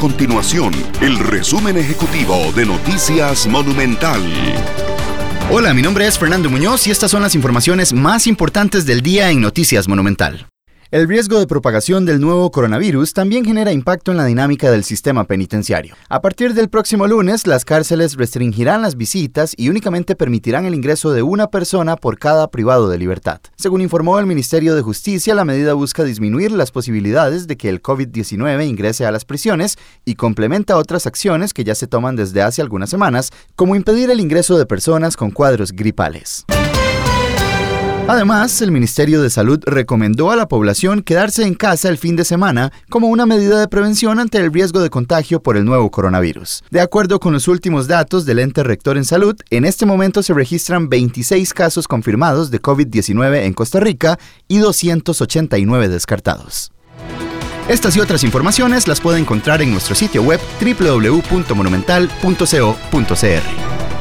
continuación el resumen ejecutivo de Noticias Monumental. Hola, mi nombre es Fernando Muñoz y estas son las informaciones más importantes del día en Noticias Monumental. El riesgo de propagación del nuevo coronavirus también genera impacto en la dinámica del sistema penitenciario. A partir del próximo lunes, las cárceles restringirán las visitas y únicamente permitirán el ingreso de una persona por cada privado de libertad. Según informó el Ministerio de Justicia, la medida busca disminuir las posibilidades de que el COVID-19 ingrese a las prisiones y complementa otras acciones que ya se toman desde hace algunas semanas, como impedir el ingreso de personas con cuadros gripales. Además, el Ministerio de Salud recomendó a la población quedarse en casa el fin de semana como una medida de prevención ante el riesgo de contagio por el nuevo coronavirus. De acuerdo con los últimos datos del ente rector en salud, en este momento se registran 26 casos confirmados de COVID-19 en Costa Rica y 289 descartados. Estas y otras informaciones las puede encontrar en nuestro sitio web www.monumental.co.cr.